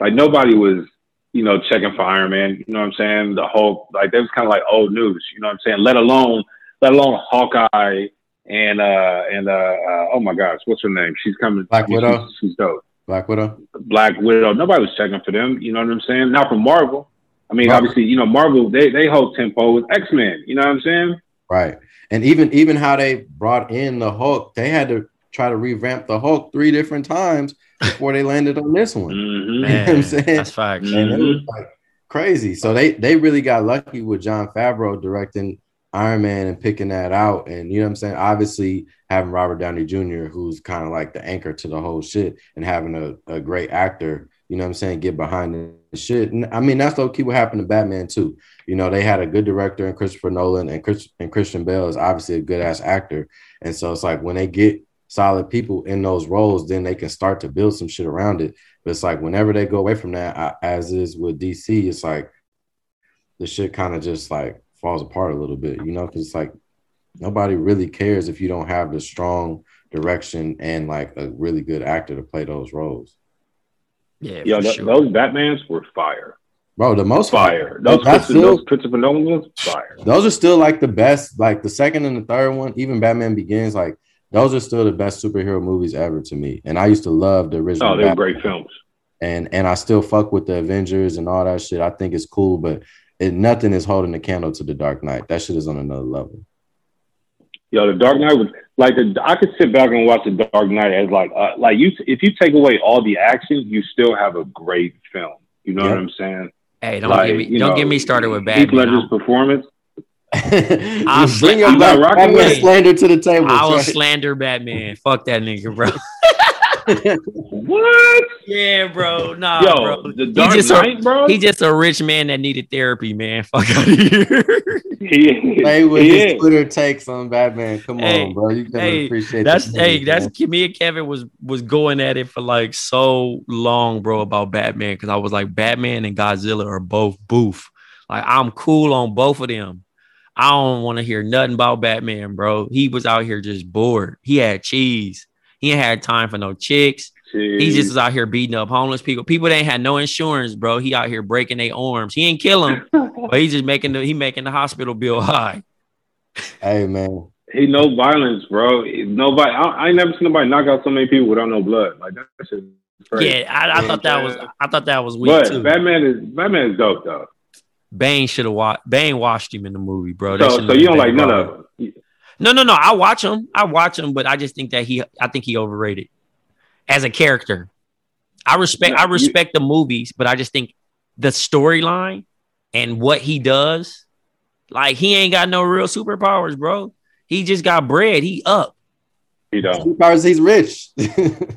Like nobody was, you know, checking for Iron Man. You know what I'm saying? The whole like that was kind of like old news. You know what I'm saying? Let alone let alone Hawkeye and uh and uh, uh oh my gosh, what's her name? She's coming. Black Widow? She's, she's dope. Black Widow. Black Widow. Nobody was checking for them. You know what I'm saying? Not from Marvel. I mean, Marvel. obviously, you know, Marvel they they hold tempo with X Men. You know what I'm saying? Right. And even even how they brought in the Hulk, they had to try to revamp the Hulk three different times before they landed on this one. Mhm. You know what I'm saying? that's facts. Mhm. And it was like crazy. So they they really got lucky with Jon Favreau directing Iron Man and picking that out. And you know what I'm saying? Obviously having Robert Downey Jr., who's kind of like the anchor to the whole shit, and having a, a great actor, you know what I'm saying, get behind the shit. And I mean that's low key what happened to Batman too. You know, they had a good director in Christopher Nolan and Chris and Christian Bale is obviously a good ass actor. And so it's like when they get solid people in those roles, then they can start to build some shit around it. But it's like whenever they go away from that, I- as is with DC, it's like the shit kind of just like falls apart a little bit, you know, because it's like nobody really cares if you don't have the strong direction and like a really good actor to play those roles. Yeah, Yo, for th- sure. those Batmans were fire. Bro, the most Fire. Those, Christopher, still- those Christopher Nolan ones, fire. those are still like the best, like the second and the third one, even Batman Begins, like those are still the best superhero movies ever to me. And I used to love the original. Oh, they were Batman. great films. and and I still fuck with the Avengers and all that shit. I think it's cool, but it, nothing is holding the candle to the Dark Knight. That shit is on another level. Yo, the Dark Knight was like the, I could sit back and watch the Dark Knight as like uh, like you if you take away all the action, you still have a great film. You know Yep. what I'm saying? Hey, don't like, get me don't know, get me started with Heath Ledger's I'm- performance. I'll you bring sla- your I'm not Bat- Batman with slander to the table. I will right? slander Batman. Fuck that nigga, bro. What? yeah, bro. Nah, Yo, bro. the He Dark just Knight, a, bro. he just a rich man that needed therapy, man. Fuck out of here. He, Play with he his is. Twitter takes on Batman. Come Hey, on, bro. You can hey, appreciate that's the hey, movie, that's me and Kevin was was going at it for like so long, bro, about Batman because I was like, Batman and Godzilla are both boof. Like I'm cool on both of them. I don't want to hear nothing about Batman, bro. He was out here just bored. He had cheese. He ain't had time for no chicks. He just was out here beating up homeless people. People that ain't had no insurance, bro. He out here breaking their arms. He ain't kill them, but he just making the he making the hospital bill high. Hey man. he no violence, bro. Nobody. I, I ain't never seen nobody knock out so many people without no blood. Like that's shit. is Crazy. Yeah, I, I thought that was. I thought that was weird. But too. Batman is Batman is dope though. Bane should have watched. Bane watched him in the movie, bro. So so you don't like none of No, no, no. I watch him. I watch him, but I just think that he. I think he overrated as a character. I respect. No, I you- respect the movies, but I just think the storyline and what he does, like he ain't got no real superpowers, bro. He just got bread. He up. You don't. Superpowers, he's rich.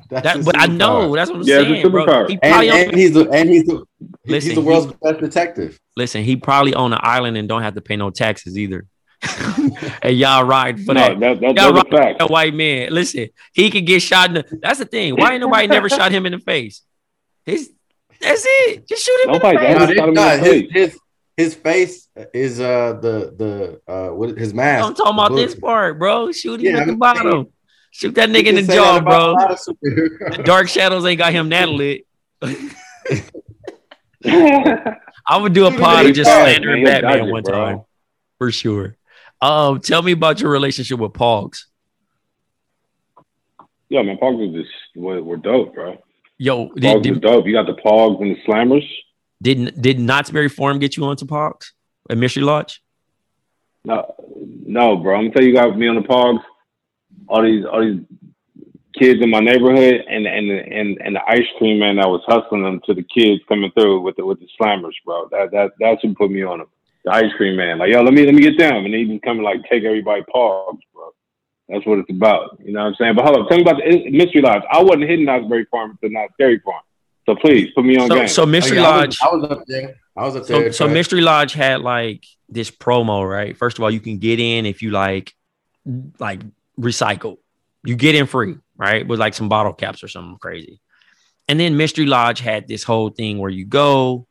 That, his but I superpower. know that's what I'm Yeah, saying, bro. He And, probably and on, he's the and he's the Listen, he's the he- world's best detective. listen. He probably own an island and don't have to pay no taxes either. and y'all ride for No, that. that, that, Y'all that's a fact. that white man. Listen, he could get shot in the. That's the thing. Why ain't nobody never shot him in the face? His, that's it. Just shoot him Nobody in the face. No, shot him in no, the his, face. his his face is uh the the uh what his mask. I'm talking about this part, bro. Shoot him Yeah, at the I'm bottom. Saying- Shoot that nigga in the jaw, bro. a lot of superheroes. Dark Shadows ain't got him that lit. I would do a pod of just slandering man. Batman dodge it, one bro. time for sure. Um, tell me about your relationship with Pogs. Yo, man, Pogs was just were, were dope, bro. Yo, Pogs did, were did, dope. You got the Pogs and the Slammers. did did Knott's Berry Farm get you onto Pogs at Mystery Lodge? No, no, bro. I'm gonna tell you, you got me on the Pogs. All these, all these kids in my neighborhood, and and and and the ice cream man that was hustling them to the kids coming through with the with the slammers, bro. That that that's what put me on them. The ice cream man, like yo, let me let me get them, and they even come and like take everybody Pogs, bro. That's what it's about. You know what I'm saying? But hold up, tell me about the mystery lodge. I wasn't hitting Knott's Berry Farm until Knott's Berry Farm. So please put me on So, game. so Mystery Oh, yeah, I was- Lodge. I was, up there. I was up So, there. so Trey. Mystery Lodge had like this promo, right? First of all, you can get in if you like, like recycle. You get in free, right? With like some bottle caps or something crazy. And then Mystery Lodge had this whole thing where you go.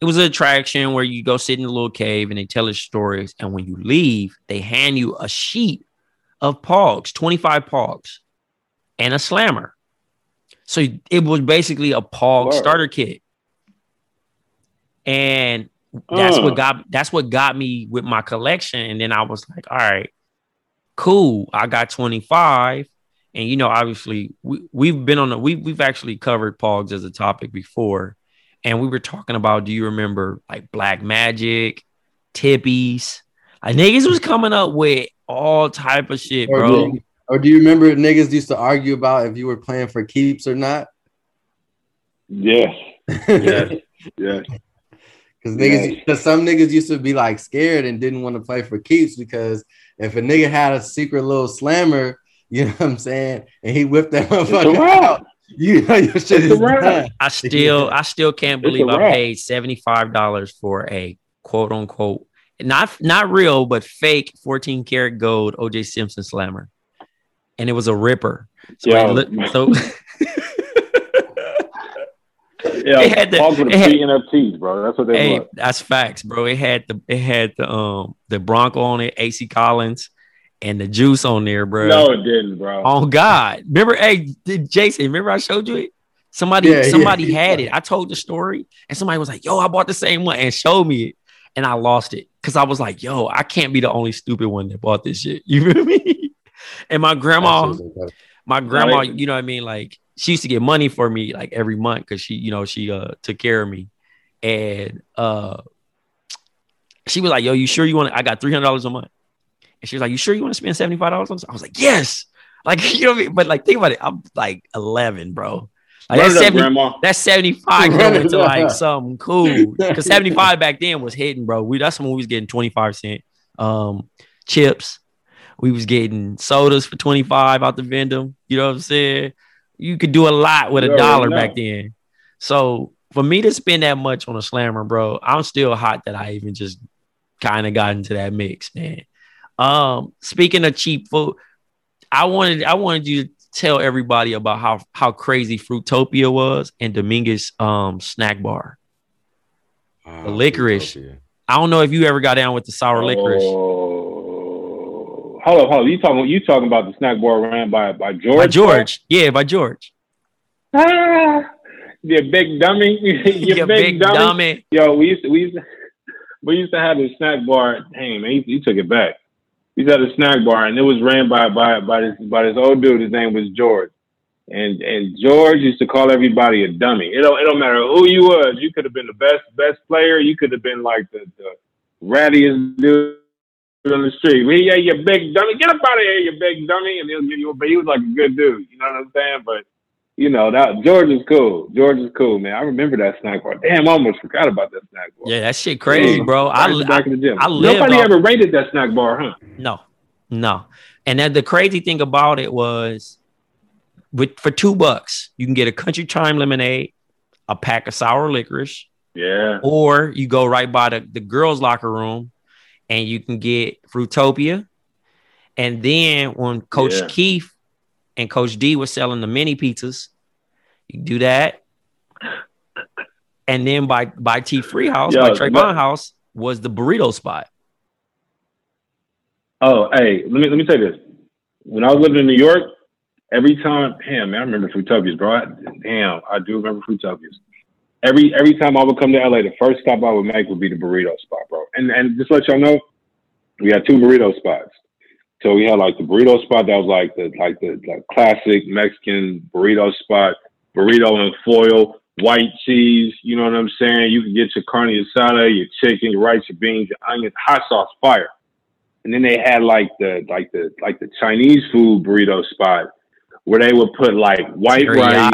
It was an attraction where you go sit in a little cave and they tell us stories. And when you leave, they hand you a sheet of pogs, 25 pogs, and a slammer. So it was basically a pog Word. starter kit. And that's Uh. what got that's what got me with my collection. And then I was like, all right, Cool. I got 25. And you know, obviously, we, we've been on the we we've actually covered Pogs as a topic before. And we were talking about, do you remember like Black Magic, Tippies? Like niggas was coming up with all type of shit, Or bro. do, you, or do you remember niggas used to argue about if you were playing for keeps or not? Yes. Yeah. Yes. Because niggas, Yes. because some niggas used to be like scared and didn't want to play for keeps because if a nigga had a secret little slammer, you know what I'm saying, and he whipped that motherfucker out, you know your shit It's a is wrap. done. I still I still can't believe I paid $75 for a quote unquote not not real but fake 14 karat gold OJ Simpson slammer. And it was a ripper. So, Yo. it li- so Yeah, It had the- Pogs with it had- free NFTs, bro. That's what they hey, was. that's facts, bro. It had the it had the um the Bronco on it, AC Cowlings, and the juice on there, bro. No, it didn't, bro. Oh God! Remember, hey, did Jason? Remember I showed you it? Somebody, Yeah, yeah. somebody had it. I told the story, and somebody was like, "Yo, I bought the same one," and showed me it, and I lost it because I was like, "Yo, I can't be the only stupid one that bought this shit." You feel me? And my grandma, That shit was incredible. my grandma, you know what I mean? Like she used to get money for me like every month because she, you know, she uh took care of me. And uh she was like, Yo, you sure you want to? I got three hundred dollars a month. And she was like, You sure you want to spend $75 on this? I was like, Yes. Like, you know I mean? But like, think about it. I'm like 11, bro. Like that's it up, 70, Grandma. that's 75 Run going to like something cool. Because 75 back then was hitting, bro. We that's when we was getting 25 cent um chips. We was getting sodas for 25 out the vendor. You know what I'm saying? You could do a lot with a dollar back then. So for me to spend that much on a slammer, bro, I'm still hot that I even just kind of got into that mix, man. Um, speaking of cheap food, I wanted I wanted you to tell everybody about how how crazy Fruitopia was and Dominguez um snack bar. The licorice. Utopia. I don't know if you ever got down with the sour licorice. Oh, hold up, hold up. You talking? You talking about the snack bar ran by by George? By George. Yeah, by George. Ah, you big dummy. you You big, dummy. dummy. Yo, we used to we used to, we used to have a snack bar. Hey man, you, you took it back. We used to have a snack bar, and it was ran by by by this by this old dude. His name was George, and and George used to call everybody a dummy. It don't it don't matter who you was. You could have been the best best player. You could have been like the the rattiest dude on the street. Well, yeah, you big dummy. Get up out of here, you big dummy. And he'll give you. a, But he was like a good dude. You know what I'm saying? But you know that George is cool. George is cool, man. I remember that snack bar. Damn, I almost forgot about that snack bar. Yeah, that shit crazy, bro. I, in I back of the gym. I live Nobody off- ever rated that snack bar, huh? No, no. And then the crazy thing about it was, with for two bucks, you can get a country time lemonade, a pack of sour licorice, Yeah. or you go right by the, the girls' locker room and you can get Fruitopia. And then when Coach Yeah. Keith and Coach D was selling the mini pizzas, you do that. And then by by T Free House, by Yo, Travon but- House was the burrito spot. Oh, hey, let me let me you this. When I was living in New York, every time, damn, man, I remember Fruitopias, bro. I, damn, I do remember Fruitopias. Every every time I would come to LA, the first stop I would make would be the burrito spot, bro. And and just let y'all know, we had two burrito spots. So we had like the burrito spot that was like the like the like classic Mexican burrito spot, burrito and foil, white cheese. You know what I'm saying? You can get your carne asada, your chicken, your rice, your beans, your onions, hot sauce, fire. And then they had like the like the like the Chinese food burrito spot where they would put like white rice,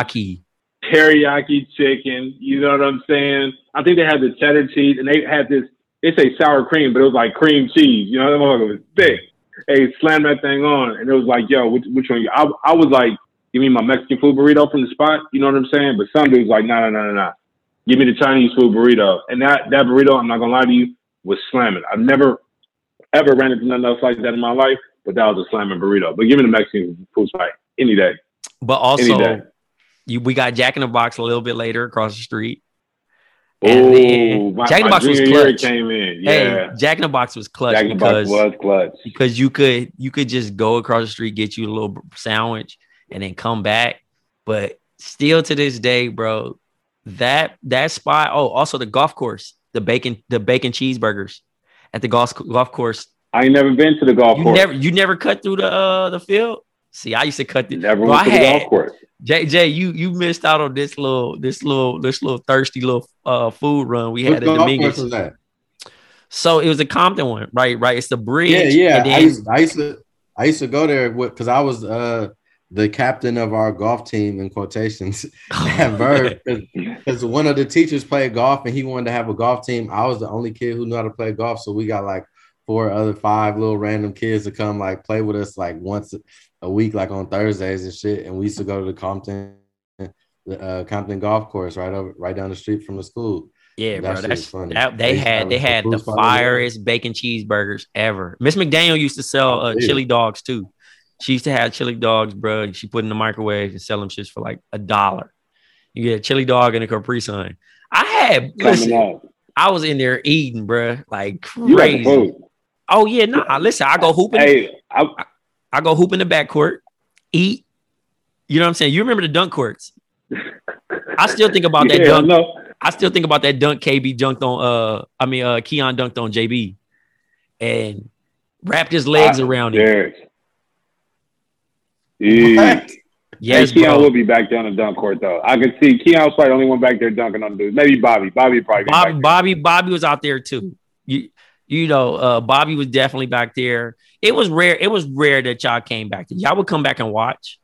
Teriyaki. chicken. You know what I'm saying? I think they had the cheddar cheese, and they had this. They say sour cream, but it was like cream cheese. You know, that motherfucker was thick. Hey, slam that thing on, and it was like, yo, which, which one? You? I, I was like, give me my Mexican food burrito from the spot. You know what I'm saying? But some dudes like, no, no, no, no, no. Give me the Chinese food burrito, and that that burrito, I'm not gonna lie to you, was slamming. I've never ever ran into nothing else like that in my life, but that was a slamming burrito. But give me the Mexican food spot any day. But also. You, we got Jack in the Box a little bit later across the street. Oh, And then my, Jack in the Box was clutch. came in. Yeah. Hey, Jack in the Box was clutch Jack in the Box because was clutch. because you could you could just go across the street, get you a little sandwich, and then come back. But still to this day, bro, that that spot. Oh, also the golf course, the bacon the bacon cheeseburgers at the golf golf course I ain't never been to the golf You course. never you never cut through the uh the field. See, I used to cut the. Never Bro, went I to the had- golf course. JJ, you you missed out on this little this little this little thirsty little uh food run we What had at golf course Dominguez. was that? So it was a Compton one, right? Right. It's the bridge. Yeah, yeah. and I used, I used to I used to go there because I was uh the captain of our golf team in quotations at Verb because one of the teachers played golf and he wanted to have a golf team. I was the only kid who knew how to play golf, so we got like four other five little random kids to come like play with us like once a week, like on Thursdays and shit. And we used to go to the Compton, the uh, Compton golf course right over right down the street from the school. Yeah, That bro. That's is funny. that, They they had they had the food spot over there. firest bacon cheeseburgers ever. Miss McDaniel used to sell uh, chili dogs too. She used to have chili dogs, bro. and She put in the microwave and sell them shits for like a dollar. You get a chili dog and a Capri Sun. I had listen, I was in there eating, bro, like You got the crazy. food. Oh yeah, no. listen, I go hooping. Hey, I, I go hoop in the backcourt, eat. You know what I'm saying? You remember the dunk courts? I still think about that yeah, dunk. no. I still think about that dunk KB dunked on uh I mean uh Keon dunked on JB and wrapped his legs I- around him. Yes. Yeah. Yes, hey, Keon bro. will be back there on the dunk court though. I can see Keon's probably the only one back there dunking on dudes. Maybe Bobby. Bobby probably Bobby, Bobby, Bobby was out there too. You, you know, uh, Bobby was definitely back there. It was rare. It was rare that y'all came back. Y'all would come back and watch,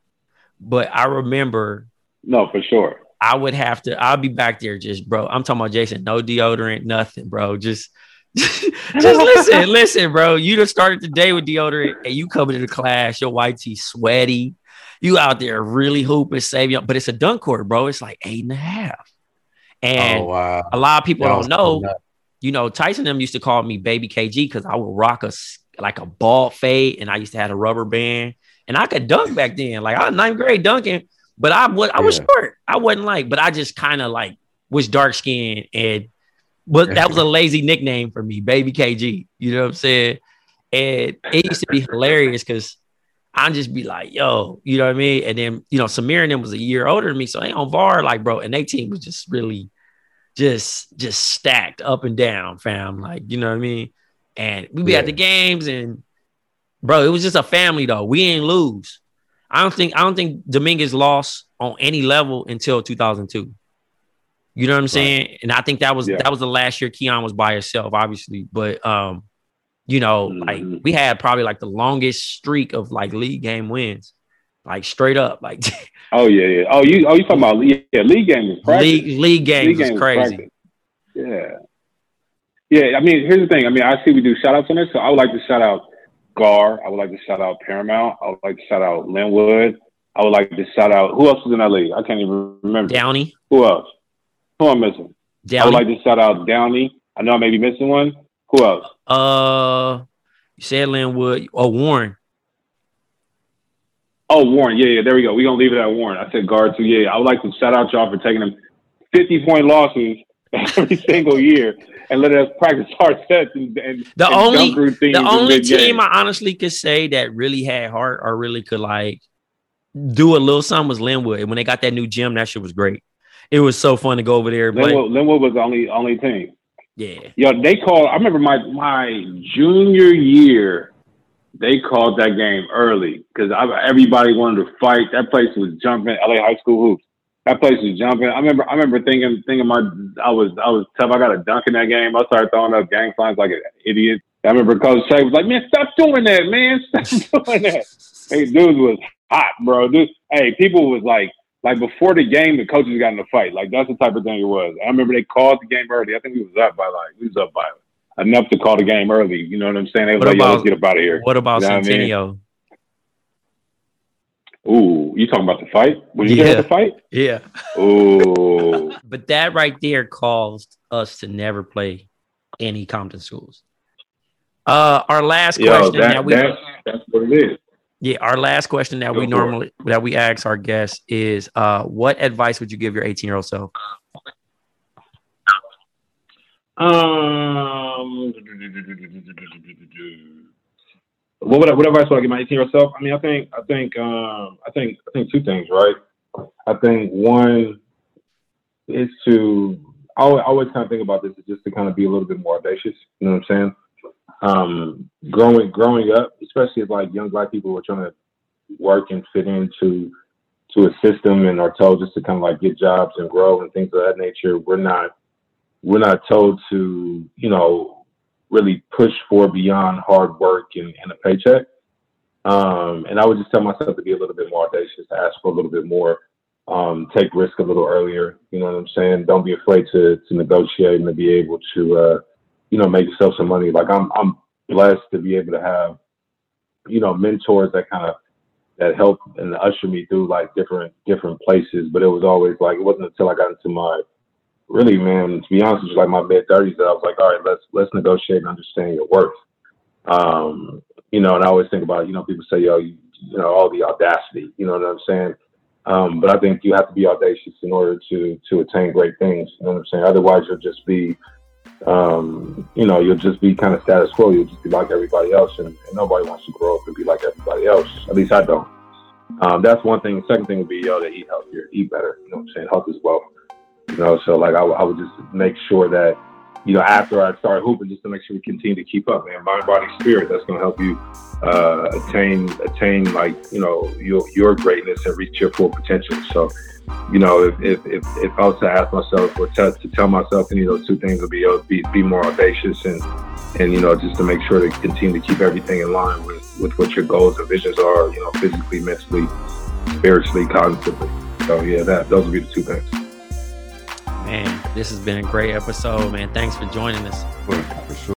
but I remember. No, for sure. I would have to. I'll be back there, just bro. I'm talking about Jason. No deodorant, nothing, bro. Just, just listen, listen, bro. You just started the day with deodorant, and you come into the class, your white tee sweaty. You out there really hooping, saving, but it's a dunk court, bro. It's like eight and a half, and oh wow. a lot of people don't know. You know, Tyson them used to call me Baby KG because I would rock a like a ball fade, and I used to have a rubber band, and I could dunk back then. Like I was ninth grade dunking, but I was I was Yeah. short. I wasn't like, but I just kind of like was dark skinned and but that was a lazy nickname for me, Baby KG. You know what I'm saying? And it used to be hilarious because I'd just be like, yo, you know what I mean? And then, you know, Samir and them was a year older than me. So they on VAR, like, bro, and they team was just really just just stacked up and down, fam. Like, you know what I mean? And we be at the games and bro, it was just a family though. We ain't lose. I don't think I don't think Dominguez lost on any level until 2002. You know what I'm saying? And I think that was Yeah. that was the last year Keon was by himself, obviously. But um, you know, like Mhm. we had probably like the longest streak of like league game wins, like straight up, like Oh yeah, yeah. Oh you oh you talking about yeah, league game was practice. league league games League was game was crazy. Yeah. Yeah, I mean, here's the thing. I mean, I see we do shout outs on this, so I would like to shout out Gahr. I would like to shout out Paramount. I would like to shout out Lynwood. I would like to shout out who else is in that league? I can't even remember. Downey, Who else? Who am I missing? I would like to shout out Downey. I know I may be missing one. Who else? uh, you said Lynwood or Warren. Oh, Warren. Yeah, yeah. There we go. We're gonna leave it at Warren. I said guard too. Yeah, I would like to shout out y'all for taking them fifty point losses every single year and letting us practice our sets and, and The and only- The only team I honestly could say that really had heart or really could like do a little something was Lynwood. And when they got that new gym, that shit was great. It was so fun to go over there. But Lynwood, Lynwood was the only only team. yeah, Yo, they called. I remember my my junior year. They called that game early because everybody wanted to fight. That place was jumping. LA high school hoops. That place was jumping. I remember. I remember thinking thinking my I was I was tough. I got a dunk in that game. I started throwing up gang signs like an idiot. I remember Coach Shay was like, "Man, stop doing that, man. Stop doing that." Hey, dude was hot, bro. Dude, hey, people was like, like before the game, the coaches got in a fight. Like that's the type of thing it was. I remember they called the game early. I think we was up by like we was up by enough to call the game early. You know what I'm saying? They What like, about- let's get up out of here. what about You know what I mean? Centennial? Ooh, you talking about the fight? Was you Yeah. at the fight? Yeah, Ooh, but that right there caused us to never play any Compton schools. Uh, our last yo, question that, that, we that's that's what it is. yeah, our last question that Go we for it. normally that we ask our guests is, uh, what advice would you give your 18 year old self? Um, what would I, what advice would I give my 18 year old self? I mean, I think, I think, um, I think, I think two things, right? I think one is to I always, I always kind of think about this is just to kind of be a little bit more audacious. You know what I'm saying? um, growing growing up, especially as like young black people were trying to work and fit into to a system and are told just to kind of like get jobs and grow and things of that nature. We're not we're not told to you know really push for beyond hard work and, and a paycheck. Um, and I would just tell myself to be a little bit more audacious, to ask for a little bit more, um, take risk a little earlier. You know what I'm saying? Don't be afraid to to negotiate and to be able to uh, you know make yourself some money. Like I'm I'm blessed to be able to have you know mentors that kind of that helped and usher me through like different different places. But it was always like it wasn't until I got into my really man to be honest with you like my mid thirties that I was like all right let's let's negotiate and understand your worth. Um, you know, and I always think about you know people say yo you, you know all the audacity you know what I'm saying. Um, but I think you have to be audacious in order to to attain great things. You know what I'm saying? Otherwise, you'll just be um, you know, you'll just be kind of status quo. You'll just be like everybody else, and, and, nobody wants to grow up and be like everybody else. At least I don't. Um, that's one thing. The second thing would be, yo, to eat healthier, eat better. You know what I'm saying? Health is wealth. You know, so like I, I would just make sure that, you know, after I start hooping, just to make sure we continue to keep up, man. Mind, body, spirit. That's going to help you uh, attain, attain like you know your your greatness and reach your full potential. So you know, if, if, if, if I was to ask myself or to, to tell myself any of those two things would be, be, be more audacious and, and, you know, just to make sure to continue to keep everything in line with, with what your goals and visions are, you know, physically, mentally, spiritually, cognitively. So yeah, that, those would be the two things. Man, this has been a great episode, man. Thanks for joining us. For, sure.